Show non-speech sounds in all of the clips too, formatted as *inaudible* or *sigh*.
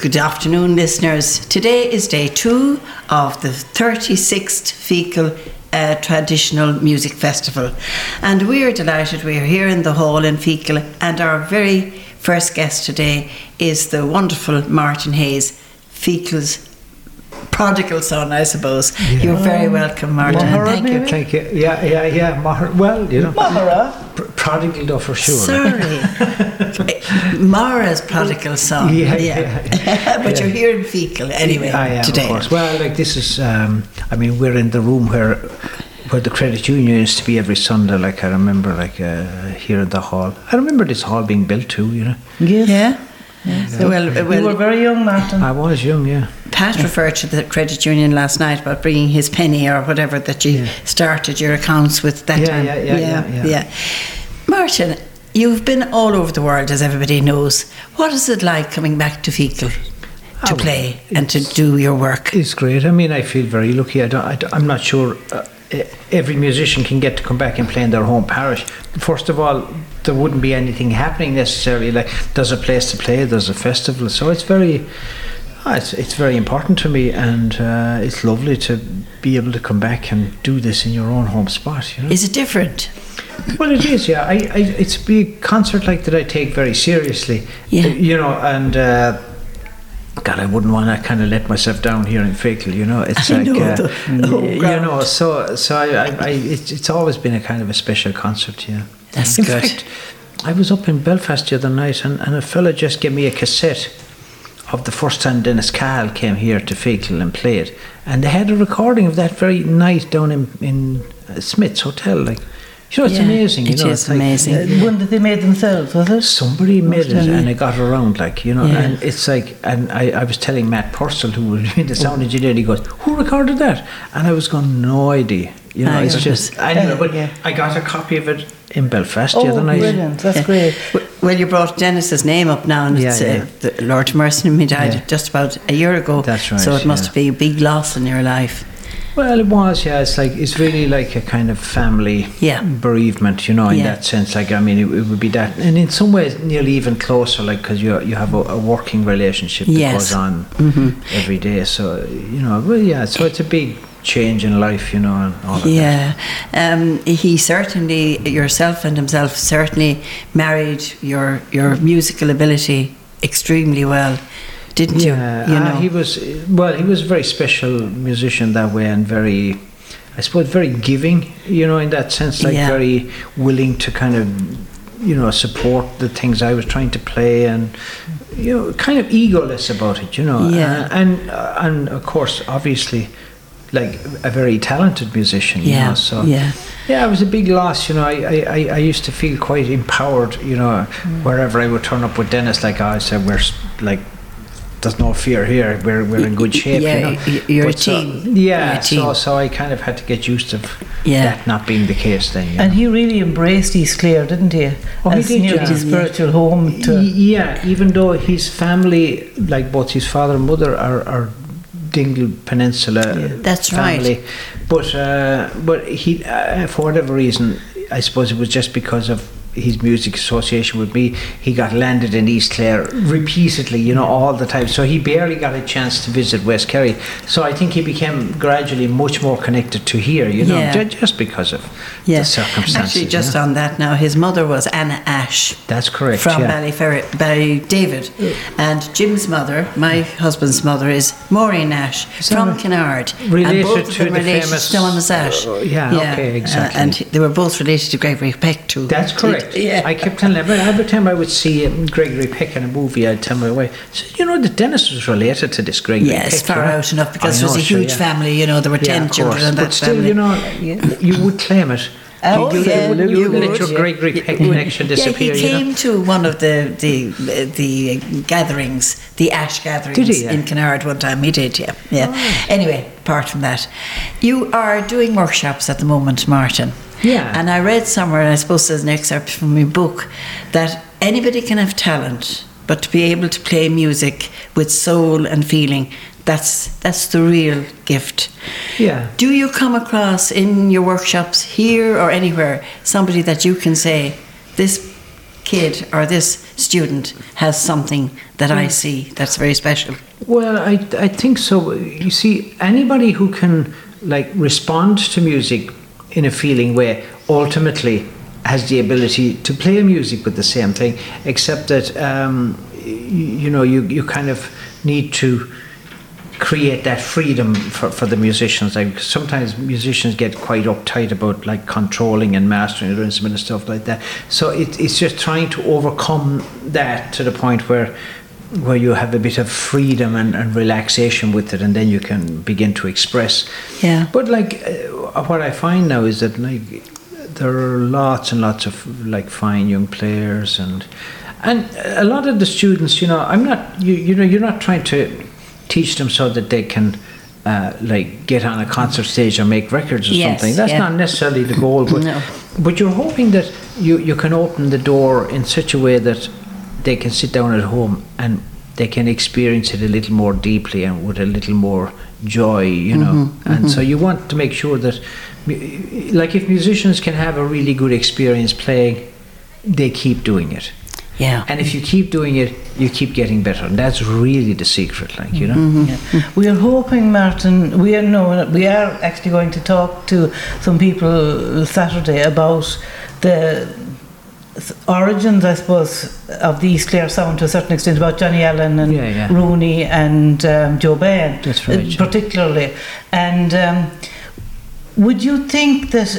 Good afternoon, listeners. Today is day two of the 36th Feakle uh, Traditional Music Festival, and we are delighted we are here in the hall in Feakle, and our very first guest today is the wonderful Martin Hayes, Feakle's prodigal son, I suppose. Yeah. You're very welcome, Martin. Maghera, Thank you. Thank you. Yeah, yeah, yeah. Maghera. Well, you know. Maghera. Pr- prodigal, though, for sure. Sorry. *laughs* Maghera's prodigal son. Yeah, yeah. yeah. *laughs* but yeah. you're here in Feakle anyway I am, today. Of course. Well, like this is, um, I mean, we're in the room where where the credit union used to be every Sunday. Like I remember, like uh, here in the hall. I remember this hall being built too. You know. Yes. Yeah. Yeah. So, well, well, you were very young, Martin. I was young, yeah. Pat referred to the credit union last night about bringing his penny or whatever that you yeah. started your accounts with that yeah, time. Yeah yeah, yeah, yeah, yeah. Martin, you've been all over the world, as everybody knows. What is it like coming back to Feakle? To oh, play and to do your work. It's great. I mean, I feel very lucky. I don't, I, am not sure uh, every musician can get to come back and play in their home parish. First of all, there wouldn't be anything happening necessarily. Like there's a place to play, there's a festival, so it's very. Oh, it's, it's very important to me, and uh, it's lovely to be able to come back and do this in your own home spot. You know? Is it different? Well, it is. Yeah, I, I, it's a big concert like that I take very seriously. Yeah. You know, and uh, God, I wouldn't want to kind of let myself down here in Feakle, you know. It's *laughs* I like, know uh, oh, you know, so so I, I, I it's, it's always been a kind of a special concert, yeah. That's in good. Fact, I was up in Belfast the other night, and, and a fella just gave me a cassette of the first time Denis Cahill came here to Feakle and played, and they had a recording of that very night down in in Smith's Hotel, like. You know, it's yeah, amazing. You it know, is like, amazing. Uh, when did they made themselves? Was it somebody made it and it got around? Like you know, Yeah. and it's like, and I, I was telling Matt Purcell, who was *laughs* the sound engineer, he goes, "Who recorded that?" And I was going, "No idea." You know, Ah, it's you're just I don't know, but Yeah. I got a copy of it in Belfast Oh, the other night. brilliant! That's Yeah. great. W- Well, you brought Denis's name up now, and Yeah, it's, yeah. Uh, the Lord mercy and me died Yeah. just about a year ago. That's right, So it must yeah. be a big loss in your life. Well, it was, yeah. It's like it's really like a kind of family Yeah. bereavement, you know, in Yeah. that sense. Like, I mean, it, it would be that, and in some ways, nearly even closer, like because you you have a, a working relationship that Yes. goes on Mhm. every day. So you know, well, yeah. So it's a big change in life, you know, and all of that. Yeah, um, he certainly yourself and himself certainly married your your musical ability extremely well, didn't Yeah, you? You uh, he was well. He was a very special musician that way, and very, I suppose, very giving. You know, in that sense, like Yeah. very willing to kind of, you know, support the things I was trying to play, and you know, kind of egoless about it. You know, Yeah. Uh, and uh, and of course, obviously, like a very talented musician. You yeah, know, so yeah, yeah, it was a big loss. You know, I, I, I- I used to feel quite empowered. You know, wherever I would turn up with Denis, like I said, we're like, there's no fear here. We're we're in good shape. Yeah, you know? you're a But so- team. yeah, You're a so team. so I kind of had to get used to Yeah. that not being the case then. You know? And he really embraced East Clare, didn't he? Oh, he As did, yeah. his spiritual home. To, yeah, even though his family, like both his father and mother, are, are Dingle Peninsula That's right. family, but uh, but he, uh, for whatever reason, I suppose it was just because of his music association with me. He got landed in East Clare repeatedly, you know, all the time. So he barely got a chance to visit West Kerry. So I think he became gradually much more connected to here, you know, Yeah. ju- just because of yeah. the circumstances. Actually, just know. on that now, his mother was Anna Ashe. that's correct. from yeah. Ballyferry, Ballydavid. And Jim's mother, my husband's mother, is Maureen Nash from Kinard. Related and to the related famous- to Thomas Ashe. Uh, yeah, okay, exactly. Uh, and they were both related to Gregory Peck too. That's correct. Yeah. I kept telling every, every time I would see um, Gregory Peck in a movie, I'd tell my wife, I said, you know, that Denis was related to this Gregory Yes, Peck. far you out enough because I it was a sure, huge yeah. family, you know, there were 10 of children course. in that But still, family. you know, you, you would claim it. Oh, you, you, yeah, wouldn't, you you wouldn't let would, your yeah. Gregory Peck connection disappear. Yeah, he you know? came to one of the the the gatherings, the Ashe gatherings Did he, yeah? in Kinard one time. He did, yeah, yeah. Anyway, apart from that, you are doing workshops at the moment, Martin. Yeah. And I read somewhere, and I suppose there's an excerpt from your book, that anybody can have talent, but to be able to play music with soul and feeling, that's that's the real gift. Yeah. Do you come across in your workshops here or anywhere somebody that you can say, this kid or this student has something that I mm. see that's very special. Well, I, I think so. You see, anybody who can like respond to music in a feeling way ultimately has the ability to play music with the same thing, except that um, you, you know you, you kind of need to create that freedom for, for the musicians. Like sometimes musicians get quite uptight about like controlling and mastering their instrument and stuff like that. So it, it's just trying to overcome that to the point where where you have a bit of freedom and, and relaxation with it, and then you can begin to express. Yeah. But like uh, what I find now is that like there are lots and lots of like fine young players and and a lot of the students, you know, I'm not you you know you're not trying to teach them so that they can uh, like get on a concert stage or make records or Yes, something. That's yeah. not necessarily the goal, but No. but you're hoping that you you can open the door in such a way that they can sit down at home and they can experience it a little more deeply and with a little more joy, you know. Mm-hmm, and so you want to make sure that, like, if musicians can have a really good experience playing, they keep doing it. Yeah. And if you keep doing it, you keep getting better, and that's really the secret, like you know. Mm-hmm. Yeah. We are hoping, Martin. We are no, we are actually going to talk to some people Saturday about the s- origins, I suppose, of the East Clare sound to a certain extent about Johnny Allen and Yeah, yeah. Rooney and um, Joe Bane, That's right, uh, particularly. And um, would you think that?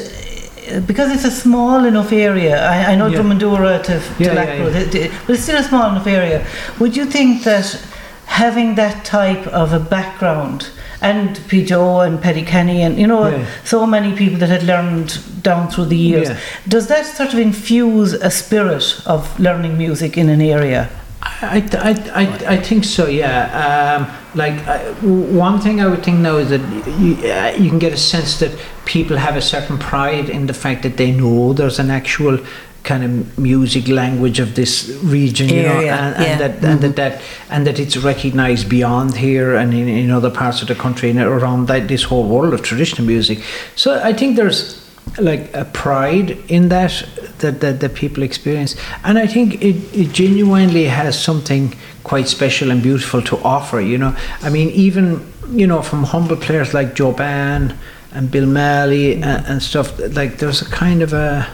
Because it's a small enough area, I, I know Yeah. Drumandura to, to Yeah, yeah, yeah. it- it- but it's still a small enough area. Would you think that having that type of a background and P. Joe and Paddy Canny and you know Yeah. so many people that had learned down through the years, Yeah. does that sort of infuse a spirit of learning music in an area? I, I, I, I think so, yeah. Um, like, w- one thing I would think now is that you, uh, you can get a sense that people have a certain pride in the fact that they know there's an actual kind of music language of this region, you know, Area, and, and yeah. that and that, mm-hmm. that and that it's recognised beyond here and in, in other parts of the country and around that this whole world of traditional music. So I think there's like a pride in that that, that, that people experience and I think it, it genuinely has something quite special and beautiful to offer you know I mean even you know from humble players like Joe Bane and Bill Malley and, and stuff like there's a kind of a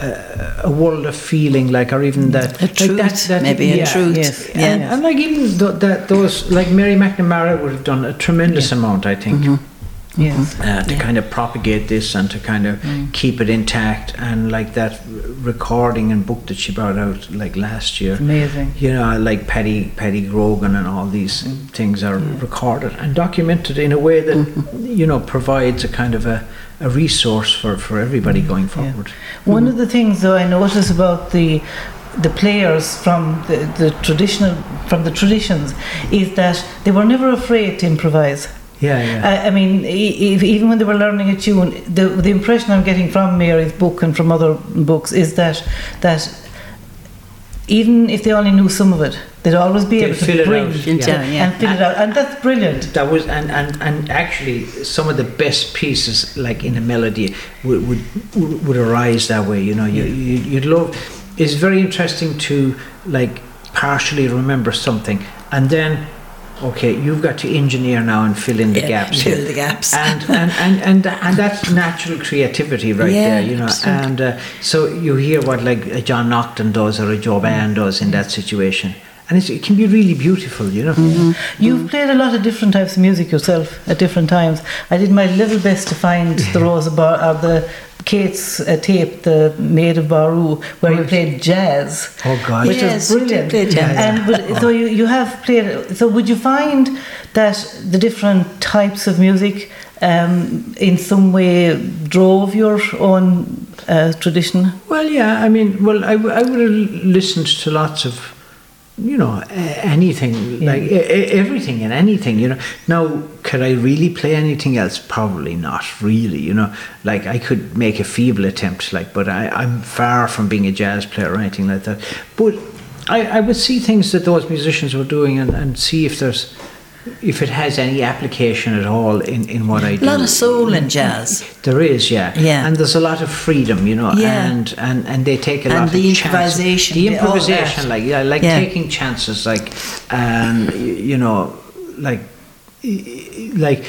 a, a world of feeling like or even that A like truth, maybe a yeah, truth. yes, Yeah. and, and like even th- that those like Mary McNamara would have done a tremendous amount I think mm-hmm. mm-hmm. Yes. uh, to Yeah. kind of propagate this and to kind of mm. keep it intact and like that r- recording and book that she brought out like last year Amazing. you know like Paddy Paddy Grogan and all these mm. things are recorded and documented in a way that mm-hmm. you know provides a kind of a, a resource for, for everybody mm, going Yeah. forward One of the things though I notice about the the players from the, the traditional from the traditions is that they were never afraid to improvise. yeah yeah I, I mean, e- even when they were learning a tune, the the impression I'm getting from Mary's book and from other books is that that even if they only knew some of it, they'd always be They'd able fill to it bring out, yeah. yeah, Yeah. and fill it out, and that's brilliant. that was and, and, and actually some of the best pieces like in a melody would would, would arise that way you know you, you you'd love it's very interesting to like partially remember something and then okay you've got to engineer now and fill in the Yeah, gaps fill here. the gaps. and, and, and, and, and that's natural creativity right Yeah, there you know absolutely. and uh, so you hear what like a John Nocton does or a Joe Bane does in that situation and it's, it can be really beautiful you know Mm-hmm. You've played a lot of different types of music yourself at different times. I did my little best to find *laughs* the Rosa Bar or the Kate's uh, tape, the Maid of Baru, where you played jazz. oh God Which Yes, is you did brilliant. play jazz. And but, so you, you have played. So would you find that the different types of music um, in some way drove your own uh, tradition? Well, yeah, I mean, well, I, w- I would have listened to lots of, you know, anything, Yeah. like everything and anything, you know. Now, could I really play anything else? Probably not, really, you know. Like, I could make a feeble attempt, like, but I, I'm far from being a jazz player or anything like that. But I, I would see things that those musicians were doing and, and see if there's, if it has any application at all in, in what I do. A lot of soul in jazz. There is, yeah. Yeah. And there's a lot of freedom, you know, Yeah. and, and, and they take a And lot the of improvisation, The the- improvisation, like yeah, like Yeah. taking chances, like um, you know, like like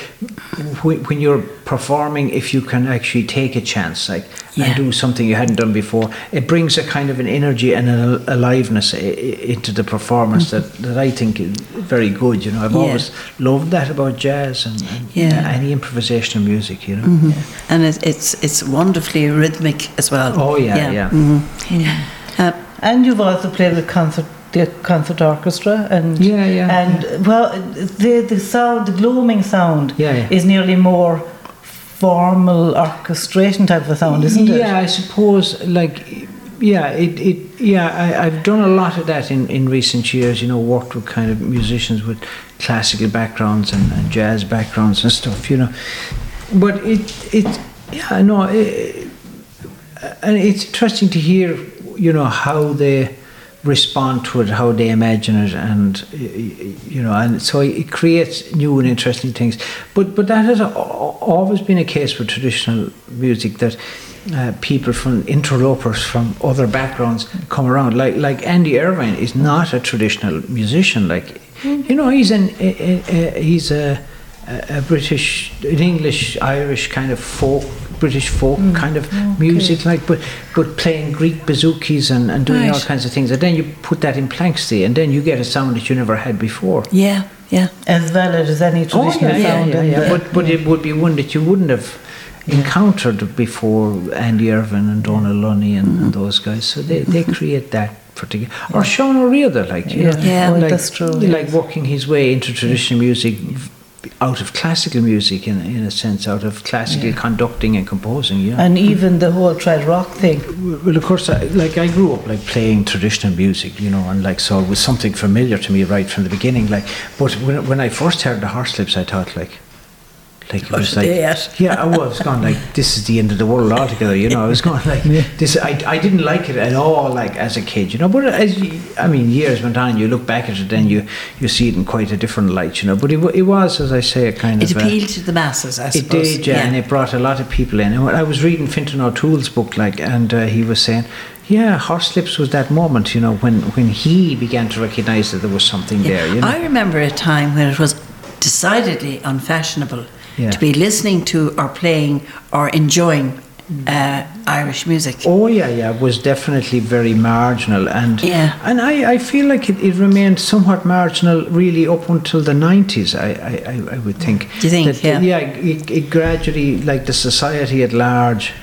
when you're performing, if you can actually take a chance, like Yeah. and do something you hadn't done before, it brings a kind of an energy and an aliveness i- i- into the performance that, that I think is very good. You know, I've Mm-hmm. Yeah. always loved that about jazz and, and Yeah. any improvisational music. You know. Mhm. And it, it's it's wonderfully rhythmic as well. Oh, yeah, yeah. mhm. Uh, And you've also played with concert, the concert orchestra, and Yeah, yeah, and well, the the sound, the gloaming sound, Yeah, yeah. is nearly more formal orchestration type of sound, isn't it? yeah, I suppose like yeah, it, it yeah, I, I've done a lot of that in, in recent years, you know, worked with kind of musicians with classical backgrounds and, and jazz backgrounds and stuff, you know. But it it yeah, no, it, and it's interesting to hear, you know, how they respond to it, how they imagine it, and you know, and so it creates new and interesting things. But but that has always been a case with traditional music that. Uh, people from interlopers from other backgrounds come around. Like like Andy Irvine is not a traditional musician. Like you know, he's an a, a, a, he's a, a a British, an English, Irish kind of folk, British folk mm. kind of oh, music, like but but playing Greek bouzoukis and, and doing all kinds of things. And then you put that in Planxty, and then you get a sound that you never had before. yeah, yeah. As valid as any oh, traditional Oh, yeah, sound. yeah, in yeah. the- But but it would be one that you wouldn't have encountered before Andy Irvine and Donal mm. Lunny and, and mm. those guys. So they, they *laughs* create that particular or Sean Ó Riada, like you Yeah. know, Yeah. Like, that's true, Like yes. working his way into traditional music v- out of classical music in in a sense, out of classical conducting and composing. Yeah. And even the whole trad rock thing. Well, of course, I, like I grew up like playing traditional music, you know, and like so it was something familiar to me right from the beginning. Like, but when when I first heard the Horslips, I thought like, like it was like, Yes. yeah, I was going like this is the end of the world altogether, you know. I was going like this. I, I didn't like it at all, like as a kid, you know. But as you, I mean, years went on, you look back at it, and you you see it in quite a different light, you know. But it, it was, as I say, a kind It of a- appealed to the masses, I it suppose. did, yeah, and it brought a lot of people in. And when I was reading Fintan O'Toole's book, like, and uh, he was saying, yeah, Horslips was that moment, you know, when when he began to recognise that there was something there, you know. I remember a time when it was decidedly unfashionable Yeah. to be listening to or playing or enjoying uh, Irish music. Oh yeah, yeah, it was definitely very marginal, and Yeah. and I, I feel like it, it remained somewhat marginal really up until the nineties. I, I, I- I would think. Do you think? That, Yeah. yeah. It, it gradually, like the society at large,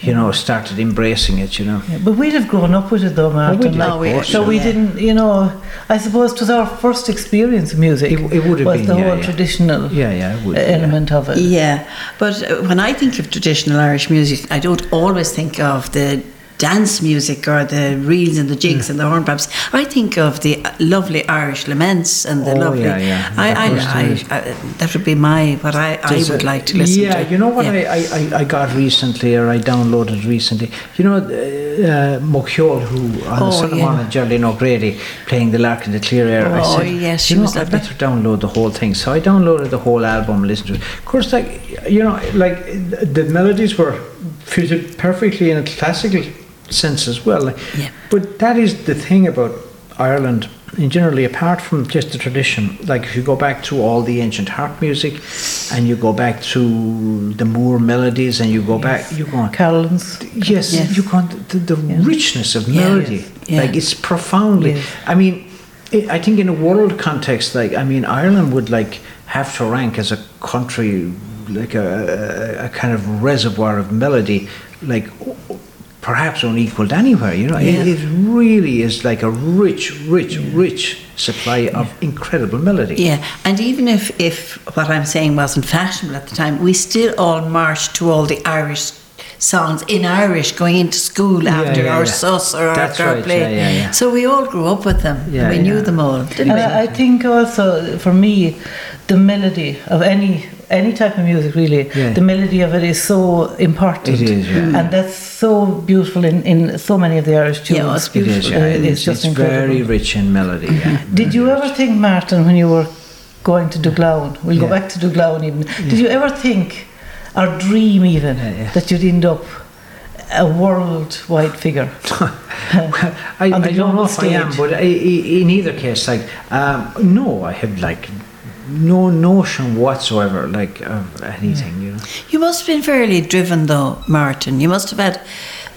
you know, started embracing it. You know. Yeah, but we'd have grown up with it though, Martin. we'd like, Oh, we- so we yeah. didn't, you know, I suppose it was our first experience of music. It- it would have was been, the yeah, whole yeah. traditional Yeah, yeah, would, yeah. element of it. Yeah, but uh, when I think of traditional Irish music, I don't always think of the dance music or the reels and the jigs and the hornpipes. I think of the uh, lovely Irish laments and the Oh, lovely. yeah, yeah. I, I, I, I, that would be my what I, I would a- like to listen yeah, to. Yeah, you know what Yeah. I, I, I- I got recently, or I downloaded recently. You know, uh, uh, Mochiol, who on Oh, the Son of yeah. Mona, Geraldine O'Grady playing the Lark in the Clear Air. I Oh, said, yes, she you know, was I better download the whole thing. So I downloaded the whole album, listened to it. Of course, like you know, like the melodies were fitted perfectly in a classical sense as well. Yeah. But that is the thing about Ireland in generally, apart from just the tradition, like if you go back to all the ancient harp music and you go back to the Moore melodies and you go back, you go on. Carolans. Yes, Yes. you can't. The, the richness of Yeah. melody, Yeah. like it's profoundly. Yes. I mean, i I think in a world context, like I mean, Ireland would like have to rank as a country, like a, a kind of reservoir of melody, like perhaps unequaled anywhere. You know, Yeah. it, it really is like a rich, rich, rich supply of incredible melody. Yeah, and even if, if what I'm saying wasn't fashionable at the time, we still all marched to all the Irish songs in Irish going into school after yeah, our yeah. sus or That's after our right, play. yeah, yeah, yeah. So we all grew up with them. Yeah, we yeah. knew them all, didn't And we? I, I think also for me, the melody of any any type of music really, Yeah. the melody of it is so important. It is, yeah. And that's so beautiful in, in so many of the Irish tunes. Yeah, it's It is, yeah. It's, it's just it's very rich in melody. Yeah. Did you ever think, Martin, when you were going to Duglown. We'll go back to Duglown even. Did you ever think, or dream even, Yeah, yeah. that you'd end up a worldwide figure? *laughs* I, *laughs* On the I don't know global if I am, stage. but I, I, in either case, like, um, no, I had like no notion whatsoever, like, of anything, you know. You must have been fairly driven, though, Martin. You must have had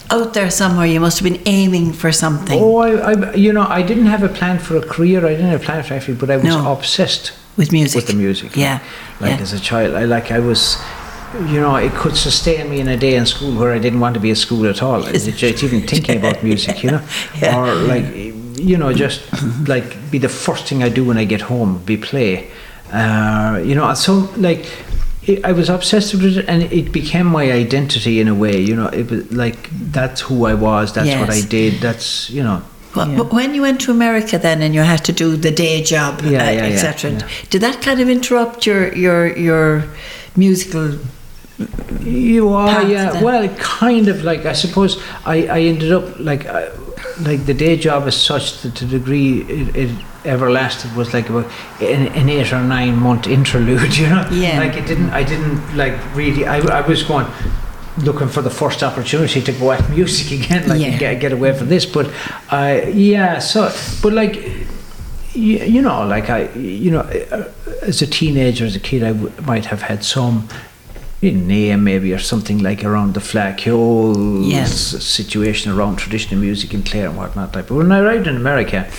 out there somewhere. You must have been aiming for something Oh, I, I, you know, I didn't have a plan for a career. I didn't have a plan for anything, but I was No. obsessed with music. with the music. Yeah, Like yeah. as a child, I like I was, you know, it could sustain me in a day in school where I didn't want to be at school at all. It's just even thinking about music, you know, *laughs* Yeah. or like, you know, just *laughs* like be the first thing I do when I get home, be play, uh, you know. So like. It, I was obsessed with it, and it became my identity in a way. You know, it was like that's who I was. That's what I did. That's you know. Well, Yeah. But when you went to America then and you had to do the day job, Yeah, uh, yeah, yeah, etc., yeah. did that kind of interrupt your your your musical? You are, path yeah. then? Well, kind of like I suppose I, I ended up like I, like the day job as such that to the degree it, it ever lasted was like about an, an eight or nine month interlude. *laughs* You know, Yeah. Like it didn't. I didn't like really. I, I was going looking for the first opportunity to go at *laughs* music again, like Yeah. get get away from this. But I yeah. So but like. You, you know, like I, you know, uh, as a teenager, as a kid, I w- might have had some name maybe or something like around the flag, whole Yeah. s- situation around traditional music in Clare and whatnot. Like, but when I arrived in America,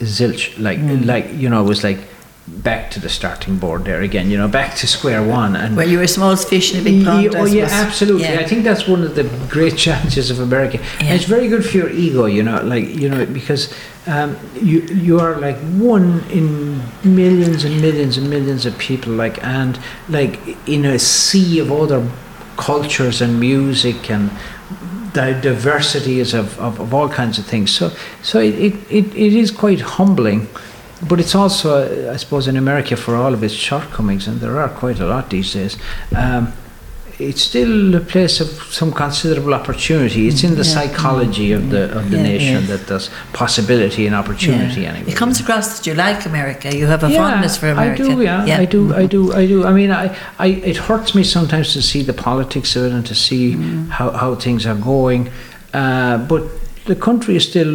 zilch, like, Mm. like you know, it was like back to the starting board there again. You know, back to square one. And Well, you were a small fish in a big pond. Oh yeah, absolutely. Yeah. I think that's one of the great *laughs* challenges of America. And it's very good for your ego, you know, like you know, because um, you you are like one in millions and millions and millions of people, like and like in a sea of other cultures and music and diversities of, of, of all kinds of things. So so it, it, it, it is quite humbling. But it's also, I suppose, in America for all of its shortcomings, and there are quite a lot these days. Um, it's still a place of some considerable opportunity. It's in the Yeah. psychology of the of the Yeah. nation Yes. that there's possibility and opportunity. Yeah. Anyway, It comes across that you like America. You have a fondness for America. I do, yeah, I do, I do, I do. I mean, I, I, it hurts me sometimes to see the politics of it and to see Mm. how, how things are going. Uh, but the country is still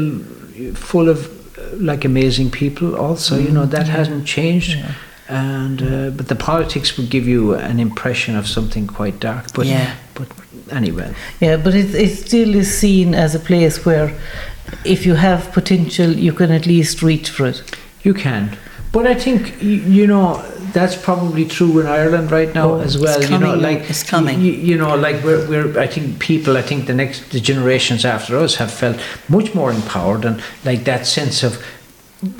full of uh, like amazing people. Also, you know, that hasn't changed. And uh, but the politics would give you an impression of something quite dark. But Yeah. but anyway, Yeah, but it, it still is seen as a place where if you have potential, you can at least reach for it. You can. But I think, you know, that's probably true in Ireland right now Oh, as well. you know, like, it's coming. You, you know, like we're, we're, I think people, I think the next, the generations after us have felt much more empowered and like that sense of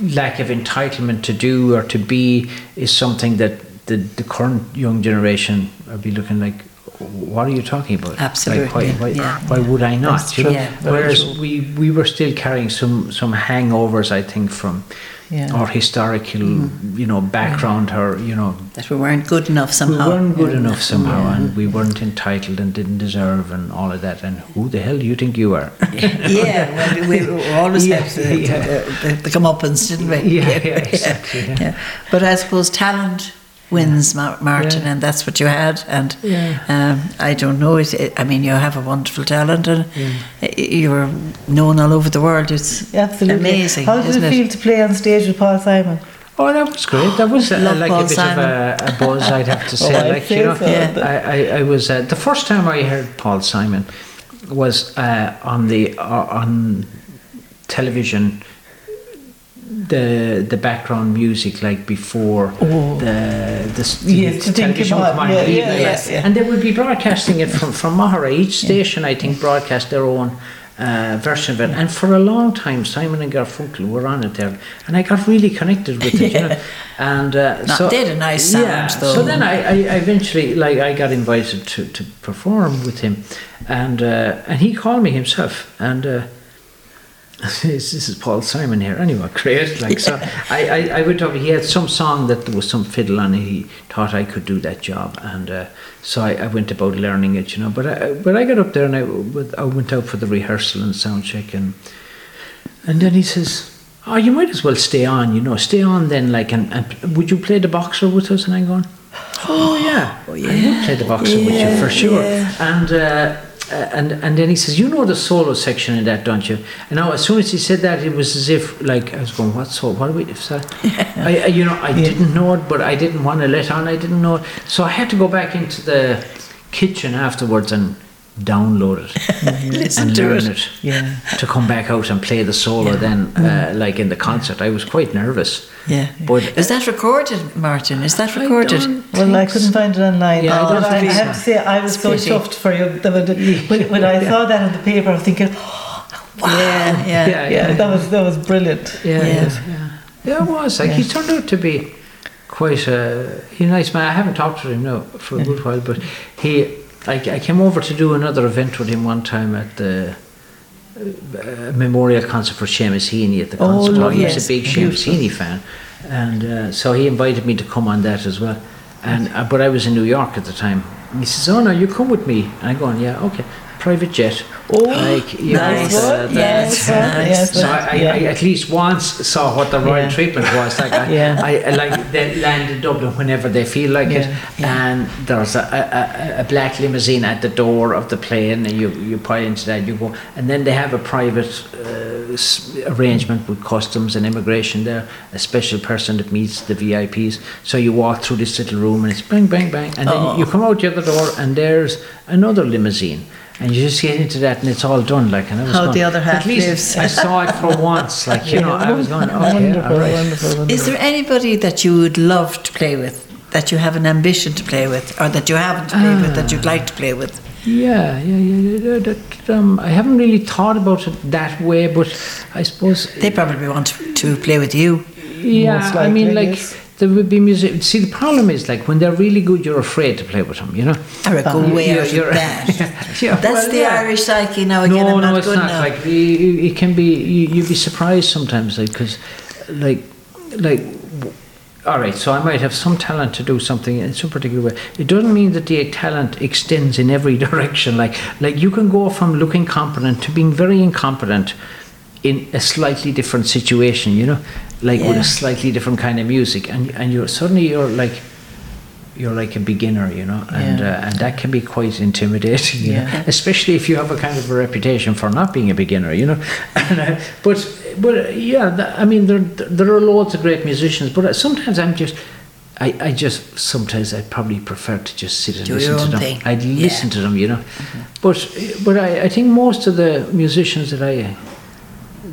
lack of entitlement to do or to be is something that the, the current young generation will be looking like, what are you talking about? Absolutely, Like, why, why, yeah. why would I not? You know? Yeah, Whereas we, we were still carrying some, some hangovers, I think, from Yeah. our historical, mm-hmm. you know, background, or you know, That we weren't good enough somehow. we weren't good Yeah. enough somehow, and we weren't entitled and didn't deserve, and all of that. And who the hell do you think you are? *laughs* yeah, well, we, we always *laughs* Yeah, had the, yeah. the, the, the comeuppance, didn't we? Yeah, yeah, exactly, yeah. But I suppose talent wins, Mar- Martin, Yeah. and that's what you had. And Yeah. um, I don't know. It, it, I mean, you have a wonderful talent, and you're known all over the world. It's Absolutely. amazing. How did isn't it feel to play on stage with Paul Simon? Oh, that was great. That was uh, Love like Paul a bit of a, a buzz, I'd have to *laughs* say. Oh, I'd like say you know, so. Yeah. I, I, I was uh, the first time I heard Paul Simon was uh, on the uh, on television. The the background music like before Oh. the the, to think television about, with yeah, yeah, yeah. and they would be broadcasting it from from Maghera. Each station, I think, broadcast their own uh, version of it. And for a long time, Simon and Garfunkel were on it there, and I got really connected with it. You know? *laughs* And uh, so had a nice sound, Yeah. though. So then I, I I eventually like I got invited to, to perform with him, and uh, and he called me himself and. *laughs* This, is Paul Simon here. Anyway, great. Like so, I, I, I went up. He had some song that there was some fiddle on. it. He thought I could do that job, and uh, so I, I went about learning it. You know, but I, but I got up there and I, I went out for the rehearsal and sound check, and and then he says, oh, you might as well stay on, you know, stay on then, like, and, and would you play the boxer with us? And I'm going, oh, yeah, *gasps* I would play the boxer with you for sure. And, uh, uh, Uh, and and then he says, "You know the solo section in that, don't you?" And now, as soon as he said that, it was as if like I was going, "What solo? What are we?" If So, *laughs* I, I, you know, I didn't know it, but I didn't want to let on. I didn't know it, so I had to go back into the kitchen afterwards and download it *laughs* Listen and to learn it. it, Yeah. to come back out and play the solo. Then, uh, like in the concert, I was quite nervous. Yeah. But Is that recorded, Martin? Is that recorded? don't Well, I couldn't find it online. Yeah, I but I, I have to say, I was so pity. chuffed for you. When, *laughs* when I saw that in the paper, I was thinking, Yeah, yeah. Yeah, yeah, that was that was brilliant. Yeah, Yeah. yeah, yeah. Yeah, it was. Like he turned out to be quite a, a nice man. I haven't talked to him now for a good while, but he, I, I came over to do another event with him one time at the uh, memorial concert for Seamus Heaney at the Oh, concert. hall. lovely. He's Yes, a big Seamus. Heaney fan, and uh, so he invited me to come on that as well. And uh, but I was in New York at the time. He says, "Oh no, you come with me." And I'm going, "Yeah, okay." Private jet. Oh, like you nice. know, What? the- Yes, the- well, yes, so well, I, I, yeah. I at least once saw what the royal Yeah. treatment was. Like I, Yeah. I, I like they land in Dublin whenever they feel like it, Yeah, and there's a, a, a, a black limousine at the door of the plane, and you you pile into that, you go, and then they have a private uh, arrangement with customs and immigration there, a special person that meets the VIPs. So you walk through this little room, and it's bang bang bang, and then you come out the other door, and there's another limousine. And you just get into that, and it's all done. Like, and I was How going, the other half At least lives." I saw it for *laughs* once. Like, you know, I was going, okay, wonderful, all right. wonderful, wonderful. Is there anybody that you would love to play with, that you have an ambition to play with, or that you haven't played with, that you'd like to play with? Yeah, yeah, yeah. yeah, that, um, I haven't really thought about it that way, but I suppose. They probably want to, to play with you. yeah, most I mean, like yes. There would be music. See, the problem is like when they're really good, you're afraid to play with them. You know. Or a go way you're- out you're- that. *laughs* Yeah, That's well, the yeah. Irish psyche now again. no, I'm not no, it's good not. now. Like you, you- it can be. You, you'd be surprised sometimes, like because, like, like. All right, so I might have some talent to do something in some particular way. It doesn't mean that the talent extends in every *laughs* direction. Like, like you can go from looking competent to being very incompetent in a slightly different situation. You know, like with a slightly different kind of music, and and you're suddenly you're like you're like a beginner, you know, and Yeah. uh, and that can be quite intimidating, you know, *laughs* especially if you have a kind of a reputation for not being a beginner, you know. *laughs* And, uh, but but yeah, th- I mean there there are loads of great musicians, but uh, sometimes I'm just. I, I just sometimes I probably prefer to just sit and Do listen to them. thing. I'd Yeah. listen to them, you know. But but I, I think most of the musicians that I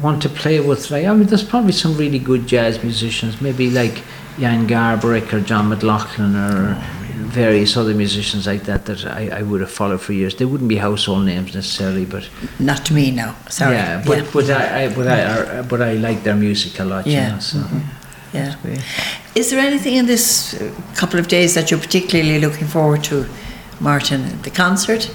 want to play with, like I mean, there's probably some really good jazz musicians, maybe like Jan Garbarek or John McLaughlin or oh, various other musicians like that that I, I would have followed for years. They wouldn't be household names necessarily, but Not to me no Sorry. yeah, but yeah. but I, I but I are, but I like their music a lot. Yeah. You know, so. Mm-hmm. yeah. Is there anything in this couple of days that you're particularly looking forward to, Martin? The concert?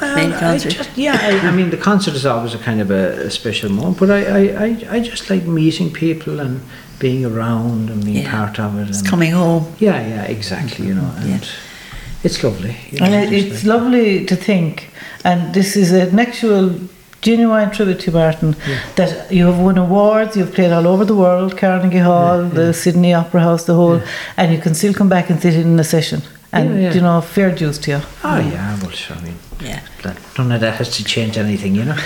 Main Well, I concert? just, yeah, I, I mean, the concert is always a kind of a, a special moment, but I, I, I, I just like meeting people and being around and being Yeah. part of it. It's and- coming home. Yeah, yeah, exactly. You know, and Yeah. it's lovely. you know, And it, just it's like- lovely to think, and this is an actual genuine tribute to Martin, that you have won awards, you've played all over the world, Carnegie Hall, the Sydney Opera House, the whole, and you can still come back and sit in a session. And, Yeah, yeah. you know, fair dues to you. Oh yeah, well, sure. I mean, Yeah. that, none of that has to change anything, you know.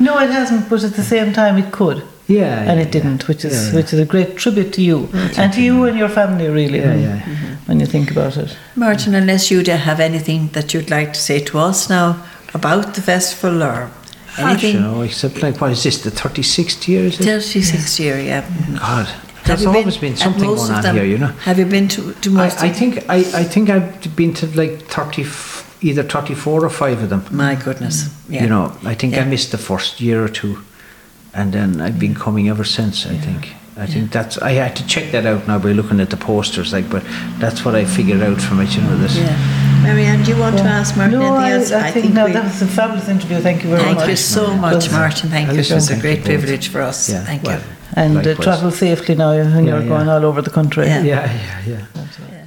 No, it hasn't, but at the same time it could. Yeah, and yeah, it didn't, which is Yeah, yeah. which is a great tribute to you and to you and your family, really. Yeah, when, yeah. Mm-hmm. when you think about it. Martin, unless you have anything that you'd like to say to us now about the festival or I anything. don't know, except like what is this? The thirty sixth year? Is it? 36th year, yeah. God, Have there's always been, at something going on them? here, you know. Have you been to, to I, most I of think I, I think I've been to like thirty, f- either thirty four or five of them. My goodness. Yeah. You know, I think I missed the first year or two, and then I've been coming ever since. I think. I think that's. I had to check that out now by looking at the posters, like, but that's what I figured out from it. You know, that Yeah. Marianne, do you want to ask Martin no, I, anything else? I, think, no, that was a fabulous interview. Thank you very Thank much. you so much, Martin. Thank you. It was a great you both. privilege for us. Yeah, Thank well, you. And uh, travel safely now And Yeah, you're yeah. going all over the country. Yeah. Yeah, yeah, yeah.